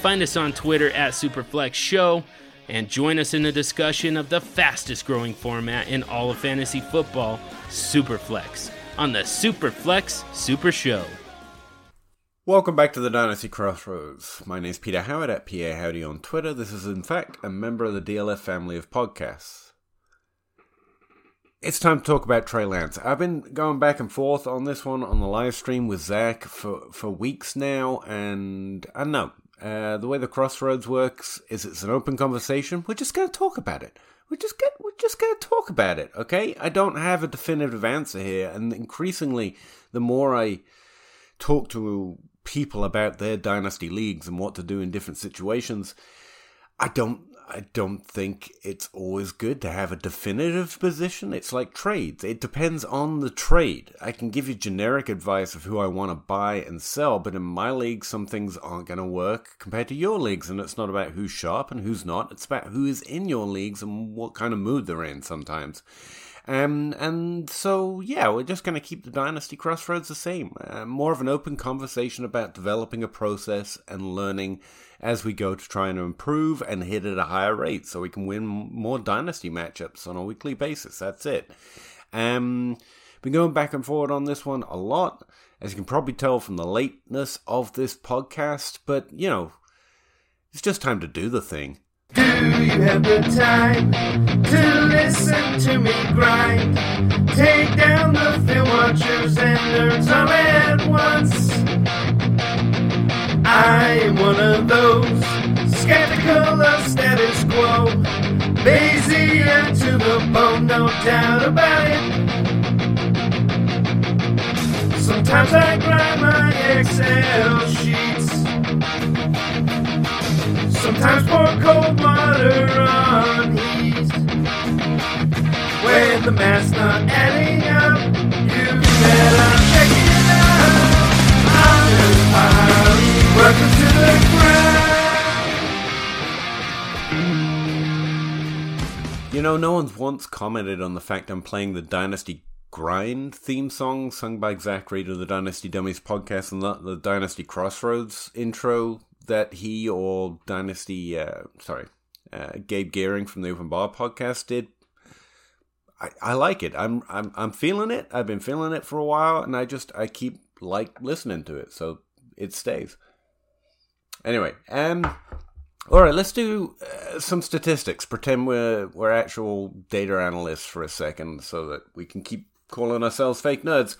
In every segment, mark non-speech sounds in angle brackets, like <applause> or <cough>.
find us on Twitter at Superflex Show and join us in the discussion of the fastest growing format in all of fantasy football, Superflex, on the Superflex Super Show. Welcome back to the Dynasty Crossroads. My name is Peter Howard at PA Howdy on Twitter. This is, in fact, a member of the DLF family of podcasts. It's time to talk about Trey Lance. I've been going back and forth on this one on the live stream with Zach for, for weeks now, and I know. Uh, the way the Crossroads works is it's an open conversation. We're just going to talk about it. We're just get we're just going to talk about it, okay? I don't have a definitive answer here, and increasingly, the more I talk to people about their dynasty leagues and what to do in different situations, I don't I don't think it's always good to have a definitive position. It's like trades. It depends on the trade. I can give you generic advice of who I want to buy and sell, but in my league, some things aren't going to work compared to your leagues. And it's not about who's sharp and who's not. It's about who is in your leagues and what kind of mood they're in sometimes. Um, and so, yeah, we're just going to keep the Dynasty Crossroads the same. Uh, more of an open conversation about developing a process and learning as we go to try and improve and hit at a higher rate so we can win more Dynasty matchups on a weekly basis. That's it. Um, been going back and forward on this one a lot, as you can probably tell from the lateness of this podcast, but, you know, it's just time to do the thing. Do you have the time to listen to me grind? Take down the film watchers and nerds all at once. I am one of those skeptical of status quo. Lazy and to the bone, no doubt about it. Sometimes I grind my Excel sheets. Pour cold water on heat. When the math's not adding up, you better check it out. I'm just piling. Welcome to the ground. You know, no one's once commented on the fact I'm playing the Dynasty Grind theme song sung by Zac Reed of the Dynasty Dummies podcast and not the Dynasty Crossroads intro that he or Dynasty, uh, sorry, uh, Gabe Geering from the Open Bar podcast did. I, I like it. I'm I'm I'm feeling it. I've been feeling it for a while, and I just I keep like listening to it, so it stays. Anyway, um, all right, let's do uh, some statistics. Pretend we're we're actual data analysts for a second, so that we can keep calling ourselves fake nerds.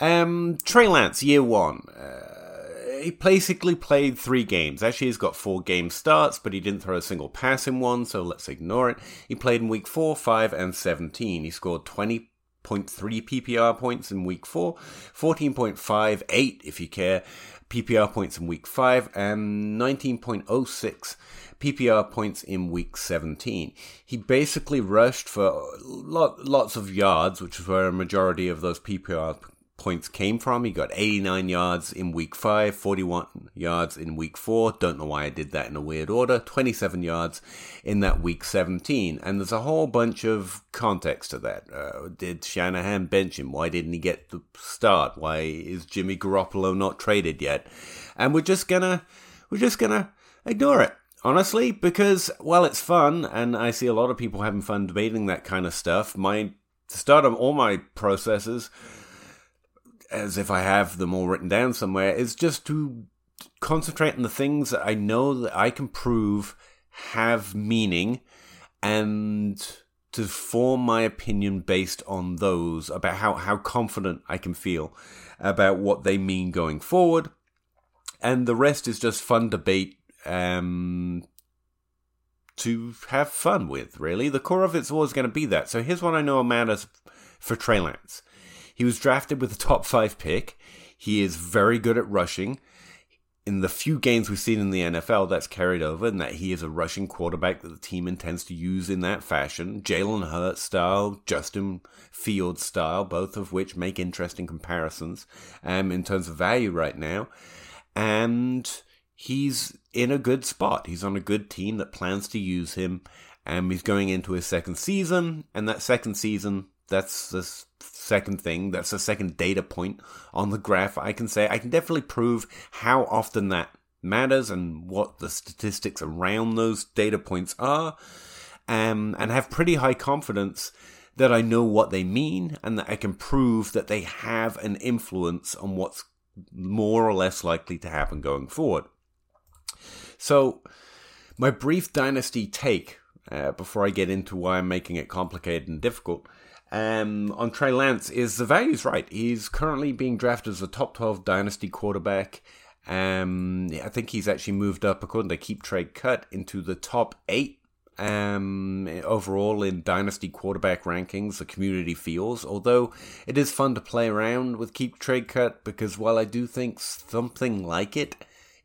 Um, Trey Lance, year one. Uh, he basically played three games. Actually, he's got four game starts, but he didn't throw a single pass in one, so let's ignore it. He played in week four, five, and 17. He scored 20.3 PPR points in week four, 14.58 if you care, PPR points in week five, and 19.06 PPR points in week 17. He basically rushed for lot, lots of yards, which is where a majority of those PPR points came from. He got 89 yards in week 5, 41 yards in week 4. Don't know why I did that in a weird order. 27 yards in that week 17. And there's a whole bunch of context to that. Uh, did Shanahan bench him? Why didn't he get the start? Why is Jimmy Garoppolo not traded yet? And we're just gonna, we're just gonna ignore it. Honestly, because, well, it's fun, and I see a lot of people having fun debating that kind of stuff. My, to start on all my processes, as if I have them all written down somewhere, is just to concentrate on the things that I know that I can prove have meaning and to form my opinion based on those about how, how confident I can feel about what they mean going forward. And the rest is just fun debate um, to have fun with, really. The core of it's always going to be that. So here's what I know matters for Trey Lance. He was drafted with a top five pick. He is very good at rushing. in the few games we've seen in the NFL, that's carried over, and that he is a rushing quarterback that the team intends to use in that fashion. Jalen Hurts style, Justin Fields style, both of which make interesting comparisons um, in terms of value right now. And he's in a good spot. He's on a good team that plans to use him. And he's going into his second season, and that second season, that's the second thing. That's the second data point on the graph. I can say I can definitely prove how often that matters and what the statistics around those data points are, um, and have pretty high confidence that I know what they mean and that I can prove that they have an influence on what's more or less likely to happen going forward. So, my brief dynasty take uh, before I get into why I'm making it complicated and difficult um, on Trey Lance is the value's right. He's currently being drafted as a top 12 dynasty quarterback. Um, I think he's actually moved up, according to Keep Trade Cut, into the top eight um, overall in dynasty quarterback rankings. The community feels, although it is fun to play around with Keep Trade Cut because while I do think something like it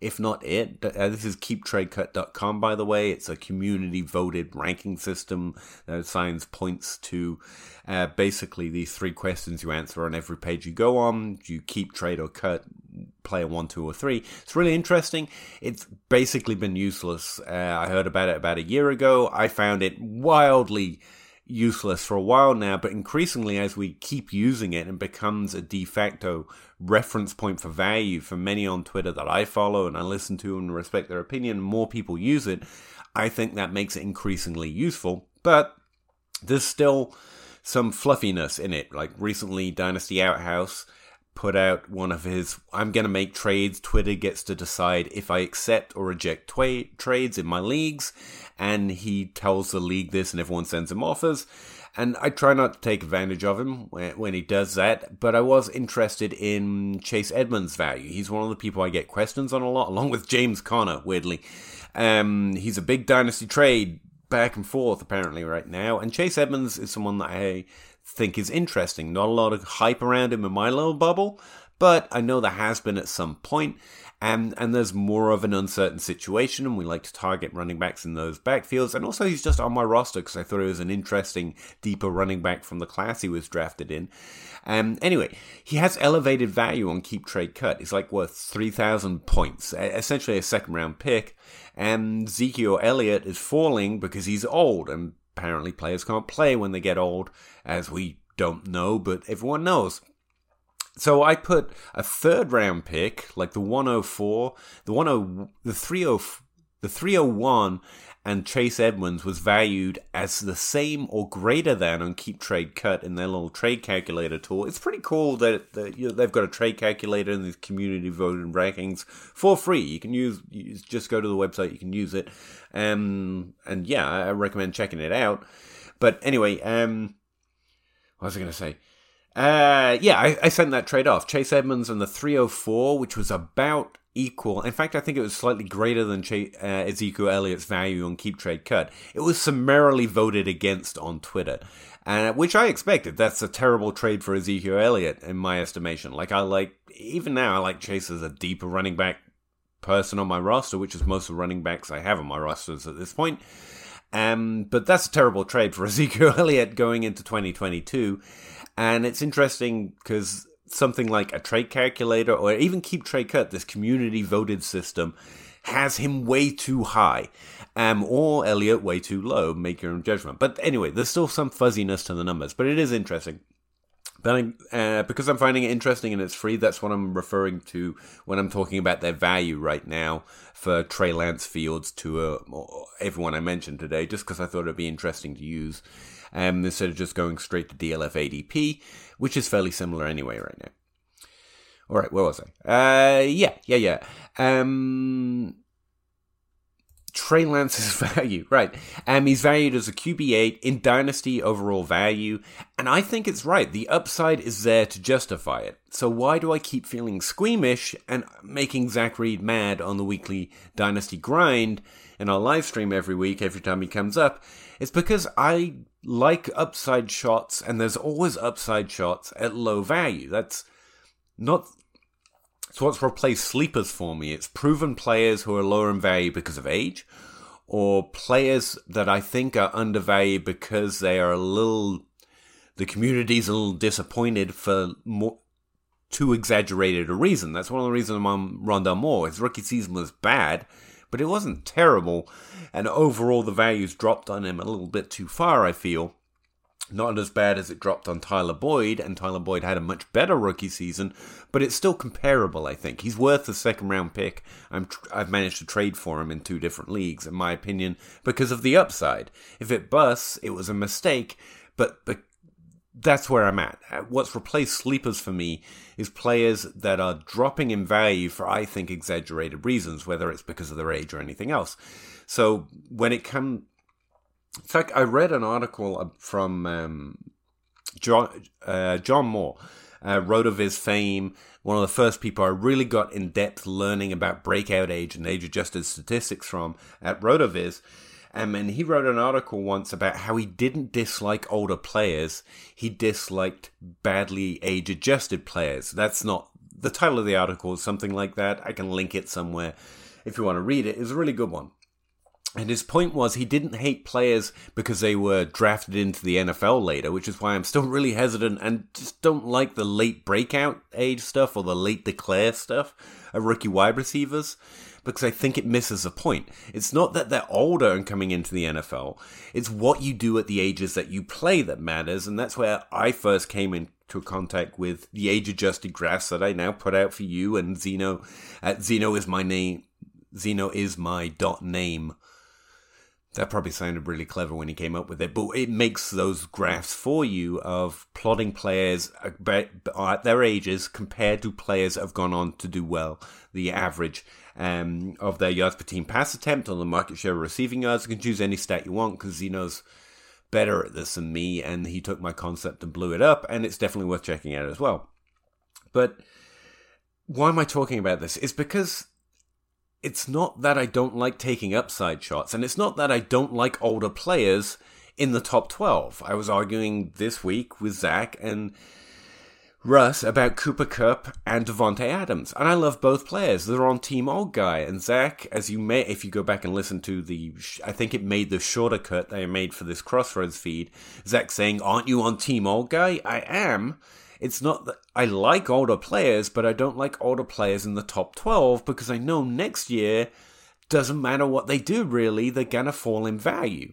if not it. Uh, this is keeptradecut.com, by the way. It's a community voted ranking system that assigns points to uh, basically these three questions you answer on every page you go on. Do you keep, trade, or cut? Player one, two, or three. It's really interesting. It's basically been useless. Uh, I heard about it about a year ago. I found it wildly useless for a while now, but increasingly as we keep using it and becomes a de facto reference point for value for many on Twitter that I follow and I listen to and respect their opinion, more people use it. I think that makes it increasingly useful, but there's still some fluffiness in it. Like recently, Dynasty Outhouse put out one of his I'm going to make trades. Twitter gets to decide if I accept or reject twa- trades in my leagues. And he tells the league this, and everyone sends him offers. And I try not to take advantage of him when, he does that. But I was interested in Chase Edmonds' value. He's one of the people I get questions on a lot, along with James Conner, weirdly. Um, he's a big dynasty trade back and forth apparently right now. And Chase Edmonds is someone that I think is interesting. Not a lot of hype around him in my little bubble, but I know there has been at some point. And, and there's more of an uncertain situation, and we like to target running backs in those backfields. And also, he's just on my roster because I thought it was an interesting, deeper running back from the class he was drafted in. Um, anyway, he has elevated value on Keep Trade Cut. He's like worth 3,000 points, essentially a second round pick. And Ezekiel Elliott is falling because he's old, and apparently players can't play when they get old, as we don't know, but everyone knows. So I put a third round pick, like the 104, the 10, the 30, the 301, and Chase Edmonds was valued as the same or greater than on Keep Trade Cut in their little trade calculator tool. It's pretty cool that, that you know, they've got a trade calculator in these community voted rankings for free. You can use, you just go to the website, you can use it. Um, and yeah, I recommend checking it out. But anyway, um, what was I going to say? Uh, yeah, I, I sent that trade off. Chase Edmonds and the 304, which was about equal. In fact, I think it was slightly greater than uh, Ezekiel Elliott's value on Keep Trade Cut. It was summarily voted against on Twitter, uh, which I expected. That's a terrible trade for Ezekiel Elliott, in my estimation. Like, I like, even now, I like Chase as a deeper running back person on my roster, which is most of the running backs I have on my rosters at this point. Um, but that's a terrible trade for <laughs> Ezekiel Elliott going into 2022. And it's interesting because something like a trade calculator or even Keep Trade Cut, this community voted system, has him way too high. Um, or Elliott way too low. Make your own judgment. But anyway, there's still some fuzziness to the numbers, but it is interesting. But uh, because I'm finding it interesting and it's free, that's what I'm referring to when I'm talking about their value right now for Trey Lance Fields to uh, everyone I mentioned today, just because I thought it'd be interesting to use um, instead of just going straight to DLF ADP, which is fairly similar anyway right now. All right, where was I? Uh, yeah, yeah, yeah. Um, Trey Lance's <laughs> value, right? Um, he's valued as a QB8 in Dynasty overall value, and I think it's right. The upside is there to justify it. So why do I keep feeling squeamish and making Zac Reed mad on the weekly Dynasty grind in our live stream every week, every time he comes up? It's because I like upside shots, and there's always upside shots at low value. That's not So what's replaced sleepers for me? It's proven players who are lower in value because of age, or players that I think are undervalued because they are a little, the community's a little disappointed for more, too exaggerated a reason. That's one of the reasons I'm on Rondale Moore. His rookie season was bad, but it wasn't terrible, and overall the values dropped on him a little bit too far, I feel. Not as bad as it dropped on Tyler Boyd, and Tyler Boyd had a much better rookie season, but it's still comparable, I think. He's worth a second round pick. I'm tr- I've managed to trade for him in two different leagues, in my opinion, because of the upside. If it busts, it was a mistake, but, but that's where I'm at. What's replaced sleepers for me is players that are dropping in value for, I think, exaggerated reasons, whether it's because of their age or anything else. So when it comes it's like I read an article from um, John uh, Jon Moore, uh, RotoViz fame, one of the first people I really got in depth learning about breakout age and age adjusted statistics from at RotoViz. Um, and he wrote an article once about how he didn't dislike older players, he disliked badly age adjusted players. That's not the title of the article, something like that. I can link it somewhere if you want to read it. It's a really good one. And his point was he didn't hate players because they were drafted into the NFL later, which is why I'm still really hesitant and just don't like the late breakout age stuff or the late declare stuff of rookie wide receivers because I think it misses a point. It's not that they're older and coming into the NFL, it's what you do at the ages that you play that matters. And that's where I first came into contact with the age adjusted graphs that I now put out for you and Zeno at Zeno is my name. Zeno is my dot name that probably sounded really clever when he came up with it, but it makes those graphs for you of plotting players uh, at their ages compared to players that have gone on to do well, the average um, of their yards per team pass attempt on the market share of receiving yards. You can choose any stat you want because he knows better at this than me, and he took my concept and blew it up, and it's definitely worth checking out as well. But why am I talking about this? It's because it's not that I don't like taking upside shots, and it's not that I don't like older players in the top 12. I was arguing this week with Zach and Russ about Cooper Kupp and Davante Adams, and I love both players. They're on Team Old Guy, and Zach, as you may, if you go back and listen to the, I think it made the shorter cut they made for this Crossroads feed. Zach saying, "Aren't you on Team Old Guy?" I am, it's not that I like older players, but I don't like older players in the top 12 because I know next year doesn't matter what they do really, they're to fall in value.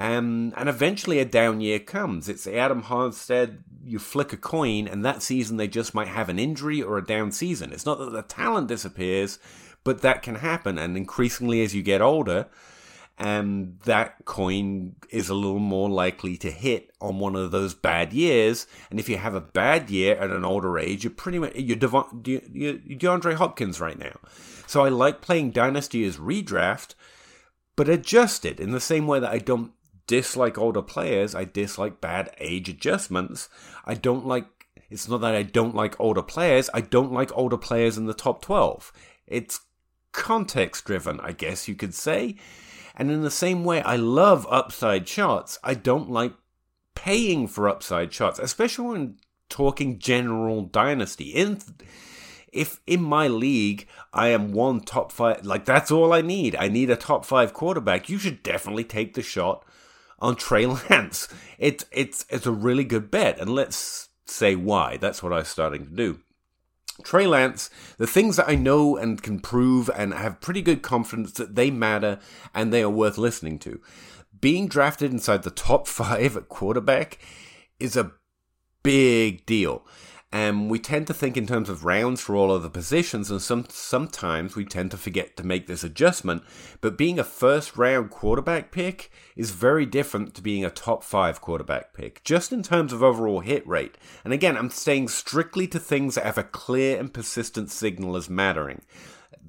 Um, and eventually a down year comes. It's Adam Harstad, you flick a coin, and that season they just might have an injury or a down season. It's not that the talent disappears, but that can happen. And increasingly as you get older, and that coin is a little more likely to hit on one of those bad years. And if you have a bad year at an older age, you're pretty much you're, Devon, you're DeAndre Hopkins right now. So I like playing Dynasty as redraft, but adjusted in the same way that I don't dislike older players. I dislike bad age adjustments. I don't like. It's not that I don't like older players. I don't like older players in the top twelve. It's context driven, I guess you could say. And in the same way, I love upside shots. I don't like paying for upside shots, especially when talking general dynasty. In if in my league I am one top five, like that's all I need. I need a top five quarterback. You should definitely take the shot on Trey <laughs> Lance. It's it's it's a really good bet, and let's say why. That's what I'm starting to do. Trey Lance, the things that I know and can prove and have pretty good confidence that they matter and they are worth listening to. Being drafted inside the top <laughs> five at quarterback is a big deal. And we tend to think in terms of rounds for all of the positions, and some sometimes we tend to forget to make this adjustment. But being a first round quarterback pick is very different to being a top five quarterback pick, just in terms of overall hit rate. And again, I'm staying strictly to things that have a clear and persistent signal as mattering.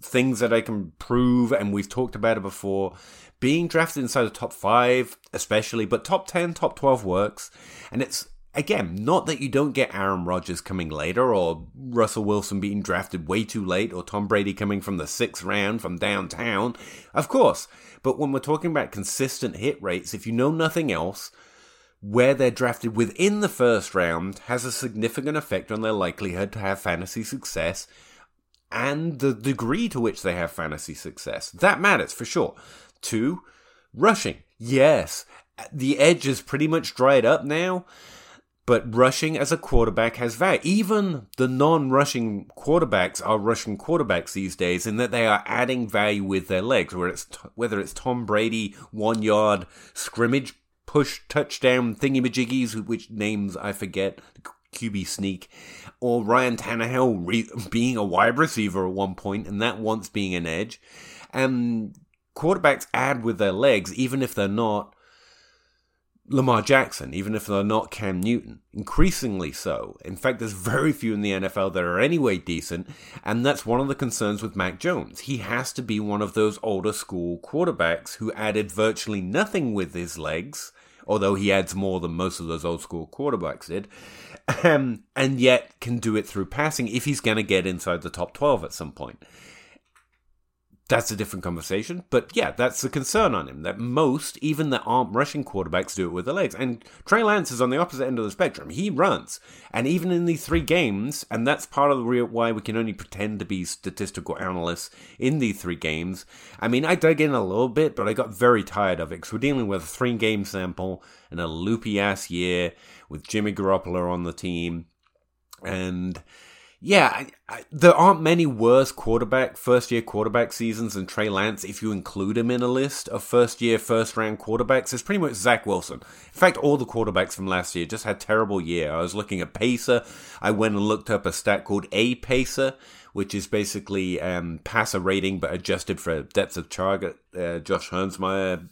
Things that I can prove, and we've talked about it before. Being drafted inside the top five, especially, but top 10, top 12 works. And it's Again, not that you don't get Aaron Rodgers coming later, or Russell Wilson being drafted way too late, or Tom Brady coming from the sixth round from downtown. Of course. But when we're talking about consistent hit rates, if you know nothing else, where they're drafted within the first round has a significant effect on their likelihood to have fantasy success and the degree to which they have fantasy success. That matters for sure. Two, rushing. Yes, the edge is pretty much dried up now, but rushing as a quarterback has value. Even the non-rushing quarterbacks are rushing quarterbacks these days in that they are adding value with their legs. Whether it's whether it's Tom Brady one yard scrimmage push touchdown thingy-majiggies, which names I forget, QB sneak, or Ryan Tannehill re- <laughs> being a wide receiver at one point, and that once being an edge. And quarterbacks add with their legs, even if they're not Lamar Jackson, even if they're not Cam Newton. Increasingly so. In fact, there's very few in the NFL that are anyway decent, and that's one of the concerns with Mac Jones. He has to be one of those older school quarterbacks who added virtually nothing with his legs, although he adds more than most of those old school quarterbacks did, <laughs> um, and yet can do it through passing if he's going to get inside the top 12 at some point that's a different conversation. But yeah, that's the concern on him that most, even the aren't rushing quarterbacks, do it with the legs. And Trey Lance is on the opposite end of the spectrum. He runs, and even in these three games, and that's part of the real why we can only pretend to be statistical analysts in these three games. I mean, I dug in a little bit, but I got very tired of it because we're dealing with a three game sample and a loopy ass year with Jimmy Garoppolo on the team, and yeah, I, I, there aren't many worse quarterback, first year quarterback seasons than Trey Lance if you include him in a list of first year, first round quarterbacks. It's pretty much Zach Wilson. In fact, all the quarterbacks from last year just had terrible year. I was looking at Pacer. I went and looked up a stat called A Pacer, which is basically um, passer rating but adjusted for depth of target. Uh, Josh Hermsmeyer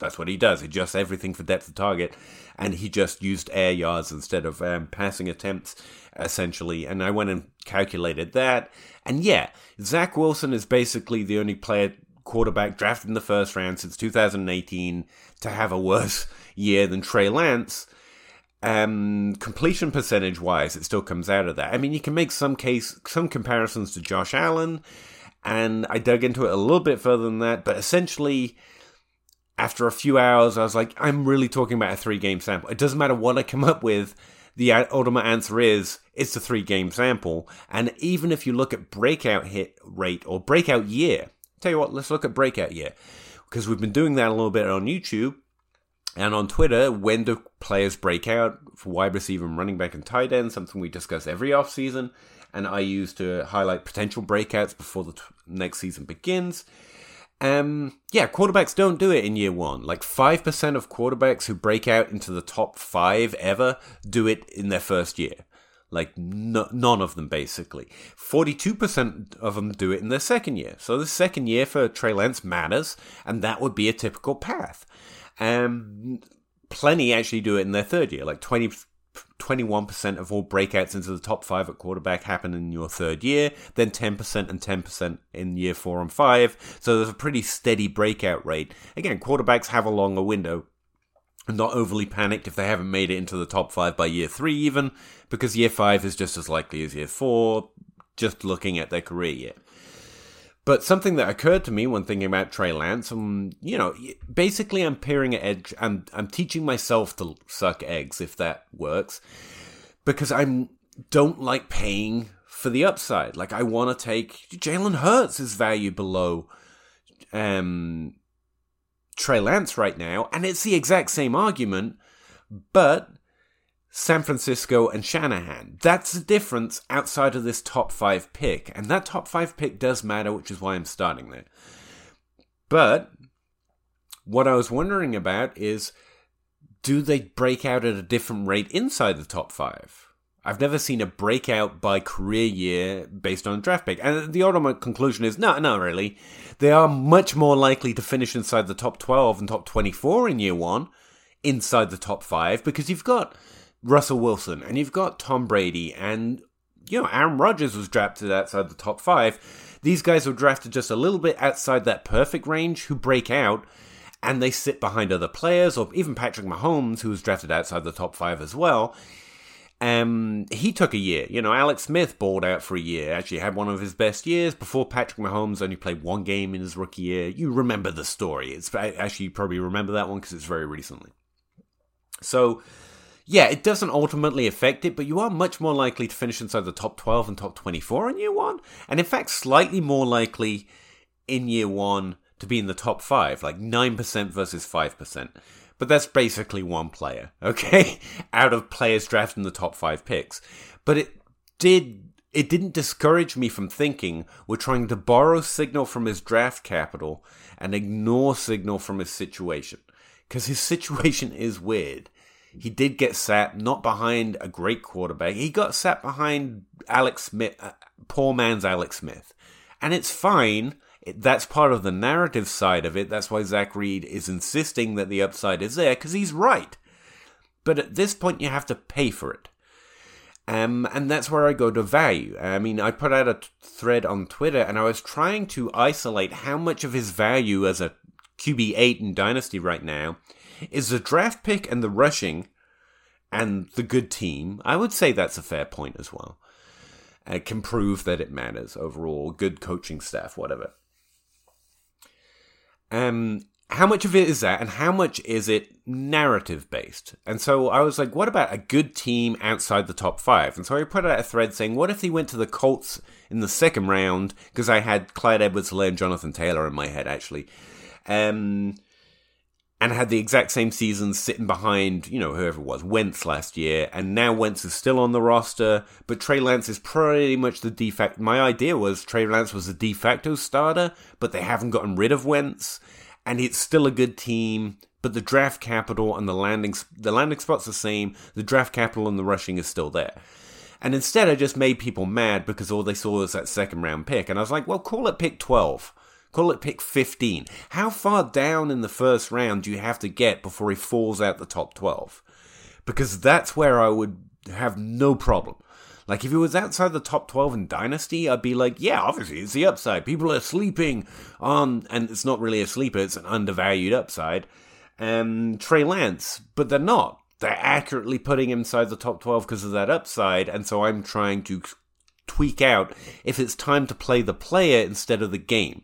that's what he does. He adjusts everything for depth of target, and he just used air yards instead of um, passing attempts, essentially. And I went and calculated that. And yeah, Zach Wilson is basically the only player quarterback drafted in the first round since 2018 to have a worse <laughs> year than Trey Lance. Um, completion percentage wise, it still comes out of that. I mean, you can make some case, some comparisons to Josh Allen, and I dug into it a little bit further than that, but essentially, after a few hours, I was like, I'm really talking about a three game sample. It doesn't matter what I come up with. The ultimate answer is it's a three game sample. And even if you look at breakout hit rate or breakout year, tell you what, let's look at breakout year. Because we've been doing that a little bit on YouTube and on Twitter. When do players break out for wide receiver and running back and tight end? Something we discuss every off season, And I use to highlight potential breakouts before the t- next season begins. Um, yeah, quarterbacks don't do it in year one. Like 5% of quarterbacks who break out into the top five ever do it in their first year. Like n- none of them, basically. 42% of them do it in their second year. So the second year for Trey Lance matters, and that would be a typical path. Um, plenty actually do it in their third year. Like 20 21% of all breakouts into the top five at quarterback happen in your third year, then 10% and 10% in year four and five. So there's a pretty steady breakout rate. Again, quarterbacks have a longer window. not overly panicked if they haven't made it into the top five by year three, even, because year five is just as likely as year four, just looking at their career year. But something that occurred to me when thinking about Trey Lance, um, you know, basically I'm peering at edge. I'm I'm teaching myself to suck eggs if that works, because I don't like paying for the upside. Like I want to take Jalen Hurts value below um, Trey Lance right now, and it's the exact same argument, but San Francisco and Shanahan. That's the difference outside of this top five pick. And that top five pick does matter, which is why I'm starting there. But what I was wondering about is do they break out at a different rate inside the top five? I've never seen a breakout by career year based on draft pick. And the ultimate conclusion is no, not really. They are much more likely to finish inside the top 12 and top 24 in year one, inside the top five, because you've got Russell Wilson, and you've got Tom Brady, and you know Aaron Rodgers was drafted outside the top five. These guys were drafted just a little bit outside that perfect range, who break out, and they sit behind other players, or even Patrick Mahomes, who was drafted outside the top five as well. Um, he took a year. You know, Alex Smith balled out for a year. Actually, had one of his best years before Patrick Mahomes only played one game in his rookie year. You remember the story. It's actually you probably remember that one because it's very recently. So yeah, it doesn't ultimately affect it, but you are much more likely to finish inside the top 12 and top 24 in year one. And in fact, slightly more likely in year one to be in the top five, like 9% versus 5%. But that's basically one player, <laughs> okay? Out of players drafted in the top five picks. But it did it didn't discourage me from thinking we're trying to borrow signal from his draft capital and ignore signal from his situation. Because his <laughs> situation is weird. He did get sat not behind a great quarterback. He got sat behind Alex Smith, uh, poor man's Alex Smith. And it's fine. It, that's part of the narrative side of it. That's why Zac Reed is insisting that the upside is there, because he's right. But at this point, you have to pay for it. Um, and that's where I go to value. I mean, I put out a t- thread on Twitter and I was trying to isolate how much of his value as a QB8 in Dynasty right now is the draft pick and the rushing and the good team. I would say that's a fair point as well. It can prove that it matters overall, good coaching staff, whatever. Um, how much of it is that, and how much is it narrative based? And so I was like, what about a good team outside the top five? And so I put out a thread saying, what if he went to the Colts in the second round? Because I had Clyde Edwards and Jonathan Taylor in my head, actually. Um, and had the exact same season sitting behind, you know, whoever it was, Wentz last year, and now Wentz is still on the roster, but Trey Lance is pretty much the de facto. My idea was Trey Lance was the de facto starter, but they haven't gotten rid of Wentz, and it's still a good team, but the draft capital and the landing the landing spot's are the same, the draft capital and the rushing is still there. And instead, I just made people mad because all they saw was that second round pick, and I was like, well, call it pick twelve Call it pick 15. How far down in the first round do you have to get before he falls out the top 12? Because that's where I would have no problem. Like if he was outside the top 12 in Dynasty, I'd be like, yeah, obviously it's the upside. People are sleeping on, and it's not really a sleeper, it's an undervalued upside. Um, Trey Lance, but they're not. They're accurately putting him inside the top 12 because of that upside, and so I'm trying to tweak out if it's time to play the player instead of the game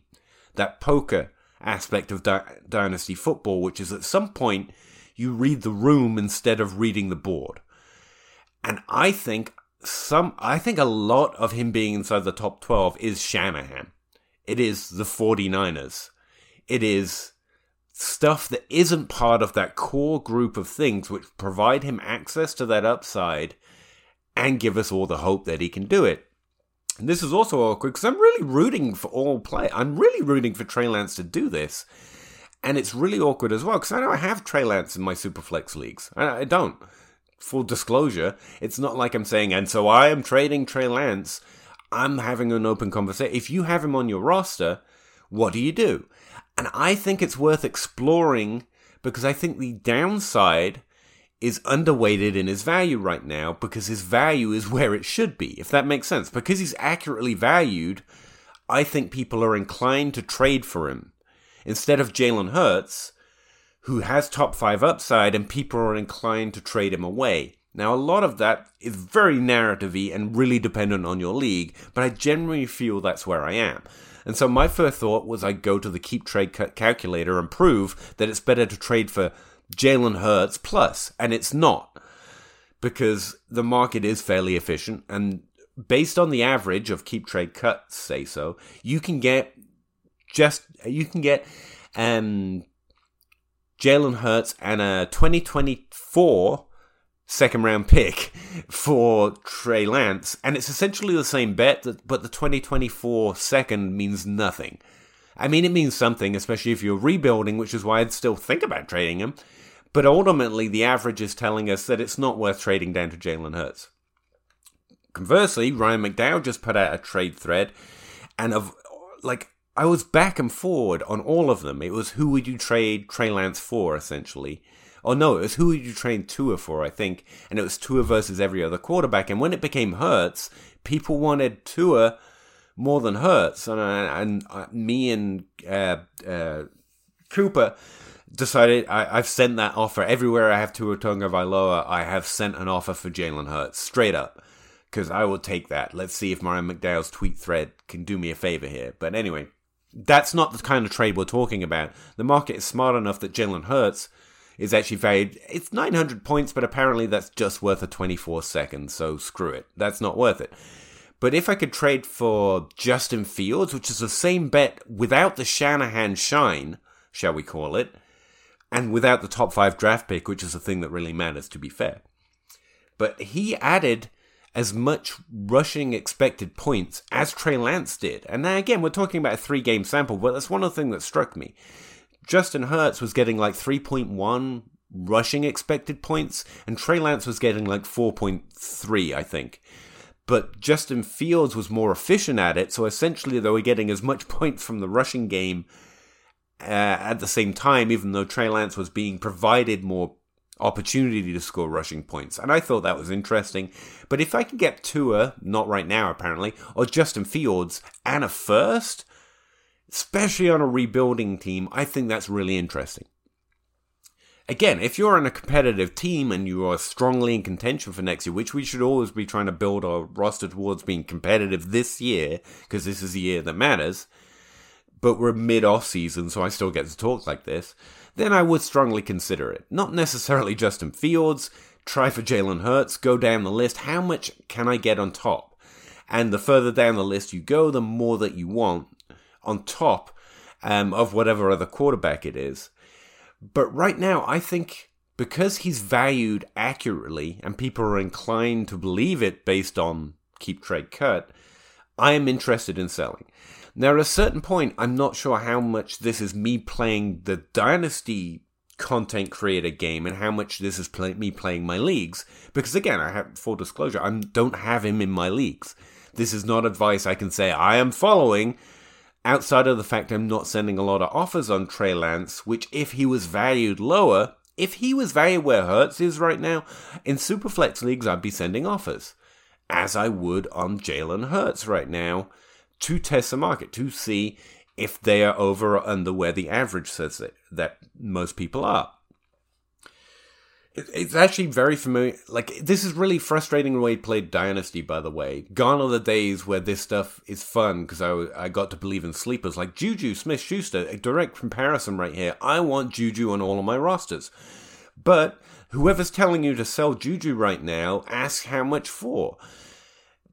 that poker aspect of di- dynasty football, which is at some point you read the room instead of reading the board. And I think some, I think a lot of him being inside the top 12 is Shanahan. It is the 49ers. It is stuff that isn't part of that core group of things which provide him access to that upside and give us all the hope that he can do it. This is also awkward because I'm really rooting for all play. I'm really rooting for Trey Lance to do this. And it's really awkward as well because I don't have Trey Lance in my Superflex leagues. I, I don't. Full disclosure, it's not like I'm saying, and so I am trading Trey Lance. I'm having an open conversation. If you have him on your roster, what do you do? And I think it's worth exploring because I think the downside is underweighted in his value right now because his value is <laughs> where it should be, if that makes sense. Because he's accurately valued, I think people are inclined to trade for him. Instead of Jalen Hurts, who has top five upside, and people are inclined to trade him away. Now, a lot of that is very narrativey and really dependent on your league, but I generally feel that's where I am. And so my first thought was I'd go to the keep trade calculator and prove that it's better to trade for Jalen Hurts plus, and it's not because the market is fairly efficient and based on the average of keep trade cuts say so you can get just you can get um Jalen Hurts and a 2024 second round pick <laughs> for Trey Lance and it's essentially the same bet but the 2024 second means nothing I mean, it means something, especially if you're rebuilding, which is why I'd still think about trading him. But ultimately, the average is telling us that it's not worth trading down to Jalen Hurts. Conversely, Ryan McDowell just put out a trade thread, and of like I was back and forward on all of them. It was who would you trade Trey Lance for, essentially. Or no, it was who would you trade Tua for, I think, and it was Tua versus every other quarterback. And when it became Hurts, people wanted Tua more than Hurts, and, and, and uh, me and uh, uh, Cooper decided I, have sent that offer everywhere I have to Tua Tagovailoa. I have sent an offer for Jalen Hurts straight up because I will take that. Let's see if Ryan McDowell's tweet thread can do me a favor here. But anyway, that's not the kind of trade we're talking about. The market is smart enough that Jalen Hurts is actually valued. It's 900 points, but apparently that's just worth a 24 seconds, so screw it. That's not worth it. But if I could trade for Justin Fields, which is the same bet without the Shanahan shine, shall we call it, and without the top five draft pick, which is the thing that really matters, to be fair. But he added as much rushing expected points as Trey Lance did. And now, again, we're talking about a three game sample, but that's one of the things that struck me. Justin Hurts was getting like 3.1 rushing expected points, and Trey Lance was getting like 4.3, I think. But Justin Fields was more efficient at it, so essentially they were getting as much <laughs> points from the rushing game uh, at the same time, even though Trey Lance was being provided more opportunity to score rushing points. And I thought that was interesting. But if I can get Tua, not right now apparently, or Justin Fields and a first, especially on a rebuilding team, I think that's really interesting. Again, if you're in a competitive team and you are strongly in contention for next year, which we should always be trying to build our roster towards being competitive this year, because this is the year that matters, but we're mid off season, so I still get to talk like this, then I would strongly consider it. Not necessarily Justin Fields, try for Jalen Hurts, go down the list. How much can I get on top? And the further down the list you go, the more that you want on top um, of whatever other quarterback it is. But right now, I think because he's valued accurately and people are inclined to believe it based on keep trade cut, I am interested in selling. Now, at a certain point, I'm not sure how much this is me playing the Dynasty content creator game and how much this is play- me playing my leagues. Because again, I have full disclosure, I don't have him in my leagues. This is not advice I can say I am following. Outside of the fact I'm not sending a lot of offers on Trey Lance, which if he was valued lower, if he was valued where Hurts is right now, in Superflex leagues I'd be sending offers. As I would on Jalen Hurts right now to test the market to see if they are over or under where the average says that, that most people are. It's actually very familiar. Like, this is really frustrating the way he played Dynasty, by the way. Gone are the days where this stuff is fun because I, I got to believe in sleepers like Juju Smith Schuster. A direct comparison right here. I want Juju on all of my rosters. But whoever's telling you to sell Juju right now, ask how much for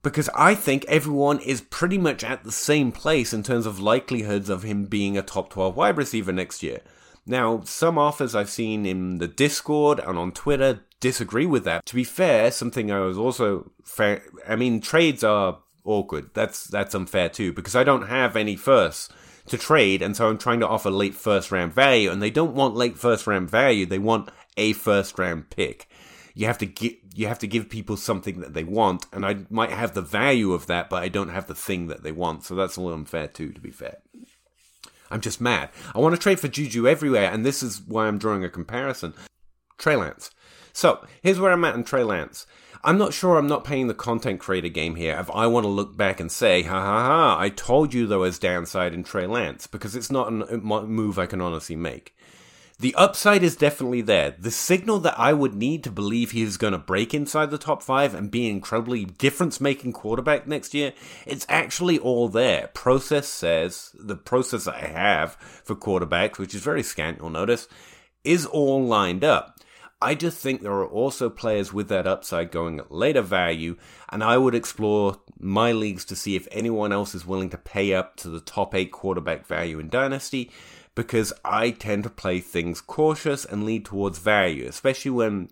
because I think everyone is pretty much at the same place in terms of likelihoods of him being a top 12 wide receiver next year. Now, some offers I've seen in the Discord and on Twitter disagree with that. To be fair, something I was also fair, I mean, trades are awkward. That's that's unfair too because I don't have any firsts to trade, and so I'm trying to offer late first round value, and they don't want late first round value. They want a first round pick you have to get you have to give people something that they want, and I might have the value of that, but I don't have the thing that they want. So that's a little unfair too. To be fair, I'm just mad. I want to trade for Juju everywhere, and this is why I'm drawing a comparison. Trey Lance. So here's where I'm at in Trey Lance. I'm not sure I'm not playing the content creator game here if I want to look back and say, ha ha ha, I told you there was downside in Trey Lance, because it's not a move I can honestly make. The upside is definitely there. The signal that I would need to believe he is going to break inside the top five and be an incredibly difference making quarterback next year, it's actually all there. Process says, the process I have for quarterbacks, which is very scant, you'll notice, is all lined up. I just think there are also players with that upside going at later value, and I would explore my leagues to see if anyone else is willing to pay up to the top eight quarterback value in Dynasty because I tend to play things cautious and lead towards value, especially when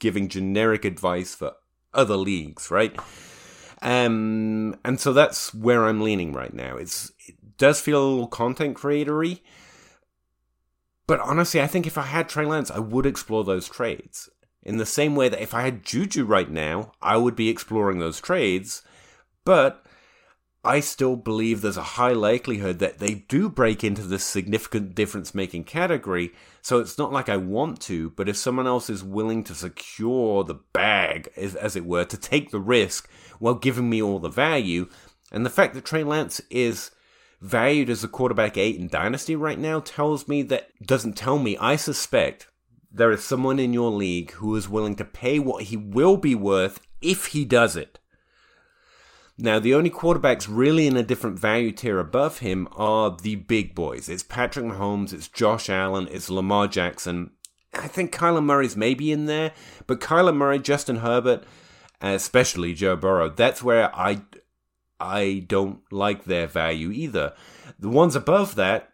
giving generic advice for other leagues, right? Um, and so that's where I'm leaning right now. It's it does feel a little content creatory, but honestly, I think if I had Trey Lance, I would explore those trades. In the same way that if I had Juju right now, I would be exploring those trades. But I still believe there's a high likelihood that they do break into this significant difference making category. So it's not like I want to, but if someone else is willing to secure the bag, as, as it were, to take the risk while giving me all the value, and the fact that Trey Lance is valued as a quarterback eight in Dynasty right now tells me that, doesn't tell me, I suspect there is someone in your league who is willing to pay what he will be worth if he does it. Now, the only quarterbacks really in a different value tier above him are the big boys. It's Patrick Mahomes, it's Josh Allen, it's Lamar Jackson, I think Kyler Murray's maybe in there, but Kyler Murray, Justin Herbert, especially Joe Burrow, that's where I I don't like their value either. The ones above that,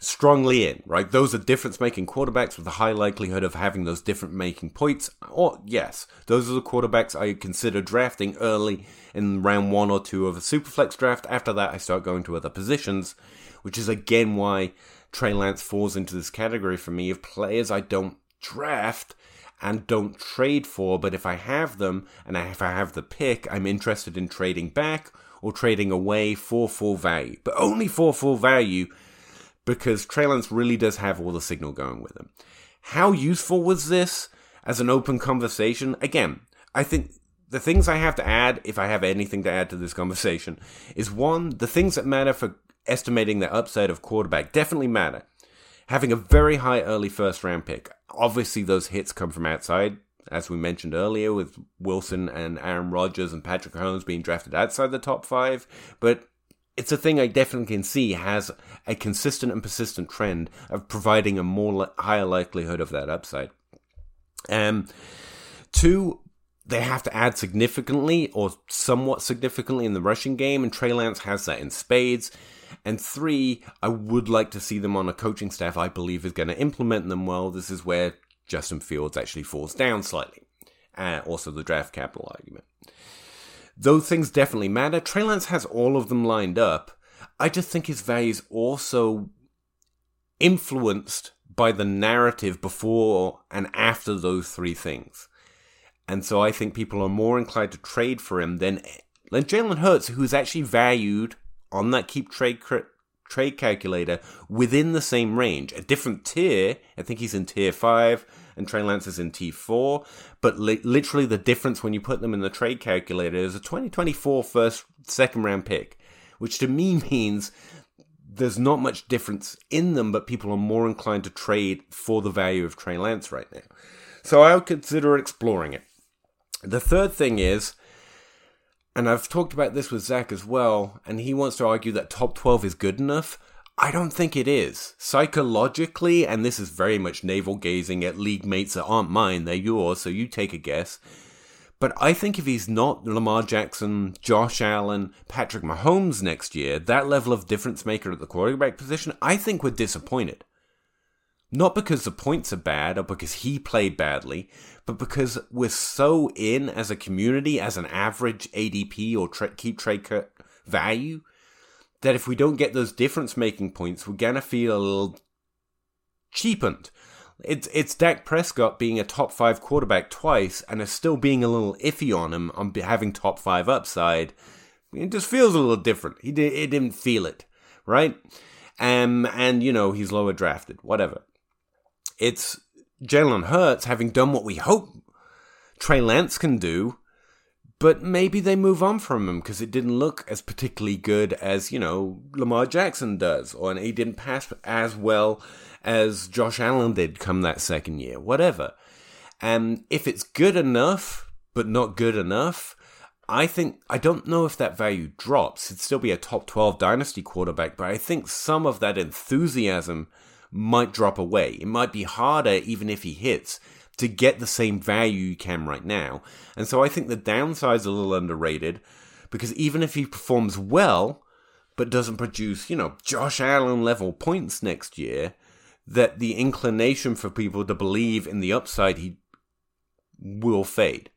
strongly in, right? Those are difference making quarterbacks with a high likelihood of having those different making points. Or, yes, those are the quarterbacks I consider drafting early in round one or two of a superflex draft. After that, I start going to other positions, which is again why Trey Lance falls into this category for me of players I don't draft and don't trade for, but if I have them and if I have the pick, I'm interested in trading back or trading away for full value, but only for full value because Trey really does have all the signal going with him. How useful was this as an open conversation? Again, I think the things I have to add, if I have anything to add to this conversation, is one, the things that matter for estimating the upside of quarterback definitely matter. Having a very high early first round pick. Obviously, those hits come from outside, as we mentioned earlier, with Wilson and Aaron Rodgers and Patrick Mahomes being drafted outside the top five. But it's a thing I definitely can see has a consistent and persistent trend of providing a more li- higher likelihood of that upside. Um, two, they have to add significantly or somewhat significantly in the rushing game, and Trey Lance has that in spades. And three, I would like to see them on a coaching staff I believe is going to implement them well. This is where Justin Fields actually falls down slightly. Uh, also, the draft capital argument. Those things definitely matter. Trey Lance has all of them lined up. I just think his value is also influenced by the narrative before and after those three things. And so I think people are more inclined to trade for him than, than Jalen Hurts, who's actually valued on that keep trade trade calculator within the same range. A different tier. I think he's in tier five and Trey Lance is in T4. But li- literally, the difference when you put them in the trade calculator is a 2024 first, second round pick, which to me <laughs> means there's not much difference in them, but people are more inclined to trade for the value of Trey Lance right now. So I would consider exploring it. The third thing is, and I've talked about this with Zach as well, and he wants to argue that top 12 is good enough. I don't think it is. Psychologically, and this is very much navel gazing at league mates that aren't mine, they're yours, so you take a guess. But I think if he's not Lamar Jackson, Josh Allen, Patrick Mahomes next year, that level of difference maker at the quarterback position, I think we're disappointed. Not because the points are bad or because he played badly, but because we're so in as a community, as an average ADP or tra- keep trade cut value, that if we don't get those difference making points, we're gonna feel a little cheapened. It's it's Dak Prescott being a top five quarterback twice and is still being a little iffy on him on having top five upside. It just feels a little different. He did, it didn't feel it, right? Um, and you know he's lower drafted, whatever. It's Jalen Hurts having done what we hope Trey Lance can do but maybe they move on from him because it didn't look as particularly good as you know Lamar Jackson does, or he didn't pass as well as Josh Allen did come that second year. Whatever. And if it's good enough, but not good enough, I think I don't know if that value drops. It'd still be a top twelve dynasty quarterback, but I think some of that enthusiasm might drop away. It might be harder even if he hits to get the same value you can right now. And so I think the downside's a little underrated because even if he performs well, but doesn't produce, you know, Josh Allen level points next year, that the inclination for people to believe in the upside he will fade.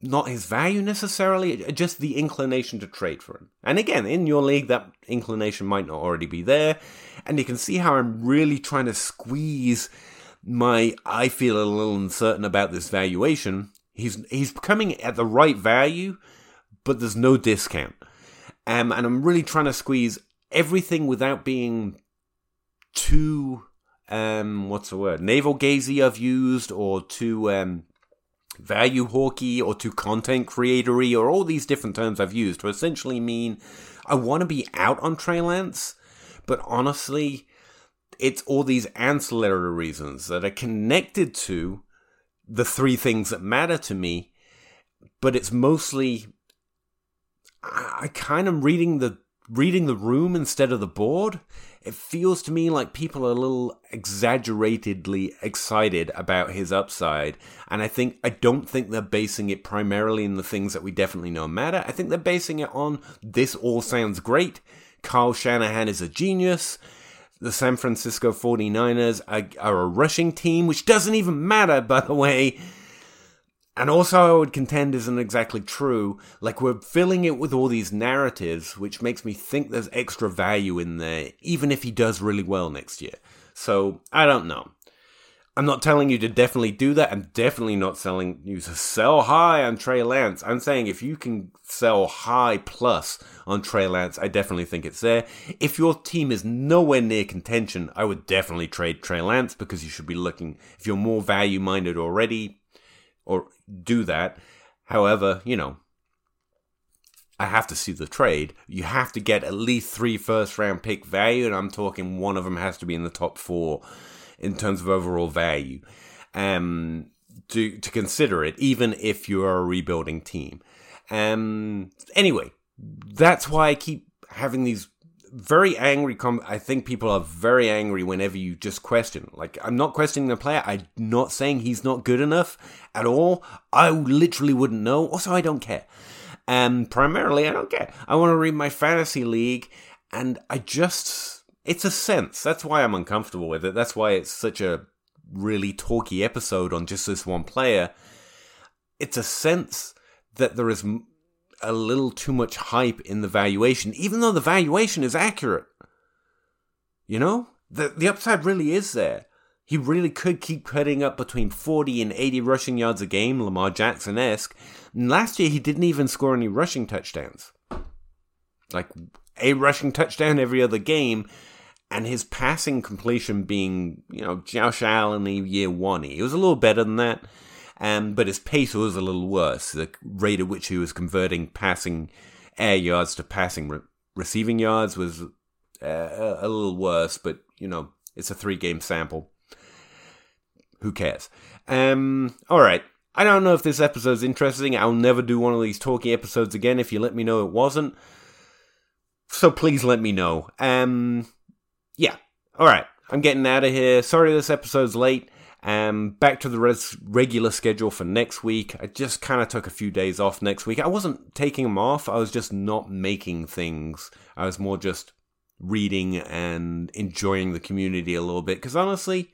Not his value necessarily, just the inclination to trade for him. And again, in your league, that inclination might not already be there. And you can see how I'm really trying to squeeze my I feel a little uncertain about this valuation. He's he's coming at the right value, but there's no discount. Um, and I'm really trying to squeeze everything without being too um what's the word navel gazy I've used or too um value hawky or too content creatory or all these different terms I've used to essentially mean I want to be out on Trey Lance, but honestly, it's all these ancillary reasons that are connected to the three things that matter to me, but it's mostly I kind of reading the reading the room instead of the board, it feels to me like people are a little exaggeratedly excited about his upside. And I think, I don't think they're basing it primarily in the things that we definitely know matter. I think they're basing it on this all sounds great. Kyle Shanahan is a genius. The San Francisco 49ers are, are a rushing team, which doesn't even matter, by the way and also I would contend isn't exactly true. Like we're filling it with all these narratives, which makes me think there's extra value in there, even if he does really well next year. So I don't know. I'm not telling you to definitely do that. I'm definitely not selling you to sell high on Trey Lance. I'm saying if you can sell high plus on Trey Lance, I definitely think it's there. If your team is nowhere near contention, I would definitely trade Trey Lance because you should be looking, if you're more value minded already, or do that. However, you know, I have to see the trade. You have to get at least three first round pick value, and I'm talking one of them has to be in the top four in terms of overall value. Um, to to consider it, even if you are a rebuilding team. Um, anyway, that's why I keep having these very angry. Com- I think people are very angry whenever you just question. Like, I'm not questioning the player. I'm not saying he's not good enough at all. I literally wouldn't know. Also, I don't care. Um, primarily, I don't care. I want to read my fantasy league, and I just. It's a sense. That's why I'm uncomfortable with it. That's why it's such a really talky episode on just this one player. It's a sense that there is a little too much hype in the valuation, even though the valuation is accurate. You know? The, the upside really is there. He really could keep cutting up between 40 and 80 rushing yards a game, Lamar Jackson esque. Last year, he didn't even score any rushing touchdowns. Like a rushing touchdown every other game, and his passing completion being, you know, Josh Allen year one. He was a little better than that. Um, but his pace was a little worse. The rate at which he was converting passing air yards to passing re- receiving yards was uh, a little worse, but you know, it's a three game sample. Who cares? Um, all right. I don't know if this episode's interesting. I'll never do one of these talky episodes again if you let me know it wasn't. So please let me know. Um, yeah. All right. I'm getting out of here. Sorry this episode's late. Um, back to the res- regular schedule for next week. I just kind of took a few days off next week. I wasn't taking them off. I was just not making things. I was more just reading and enjoying the community a little bit. Because honestly,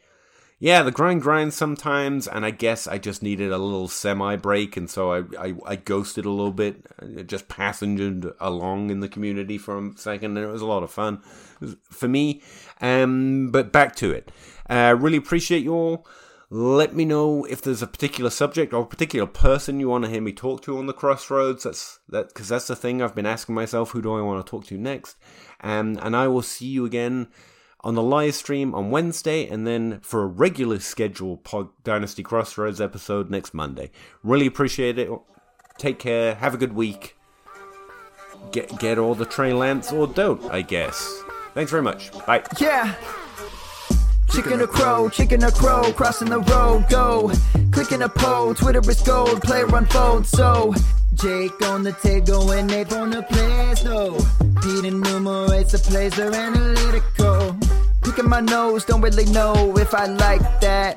yeah, the grind grinds sometimes, and I guess I just needed a little semi break, and so I, I, I ghosted a little bit, I just passengered along in the community for a second, and it was a lot of fun for me. Um, but back to it. I uh, really appreciate you all. Let me know if there's a particular subject or a particular person you want to hear me talk to on the crossroads. That's that because that's the thing I've been asking myself. Who do I want to talk to next? Um, and I will see you again on the live stream on Wednesday, and then for a regular scheduled Pod Dynasty Crossroads episode next Monday. Really appreciate it. Take care. Have a good week. Get get all the Trey Lance or don't, I guess. Thanks very much. Bye. Yeah. Chicken or crow, chicken or crow, crossing the road, go. Clicking a poll, Twitter is gold, player unfold, so. Jake on the table and Nate on the place, no. Pete enumerates the plays, they're analytical. Picking my nose, don't really know if I like that.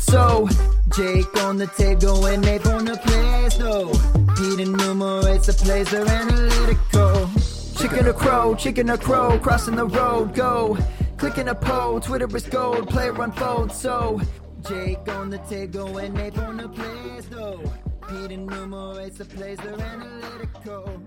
so Jake on the table and Nate on the place, no. Pete enumerates the plays, they're analytical. Chicken or crow, chicken or crow, crossing the road, go. Clicking a poll, Twitter is gold, player unfold, so Jake on the table and Nate on the place, no. Pete enumerates the plays, they're analytical.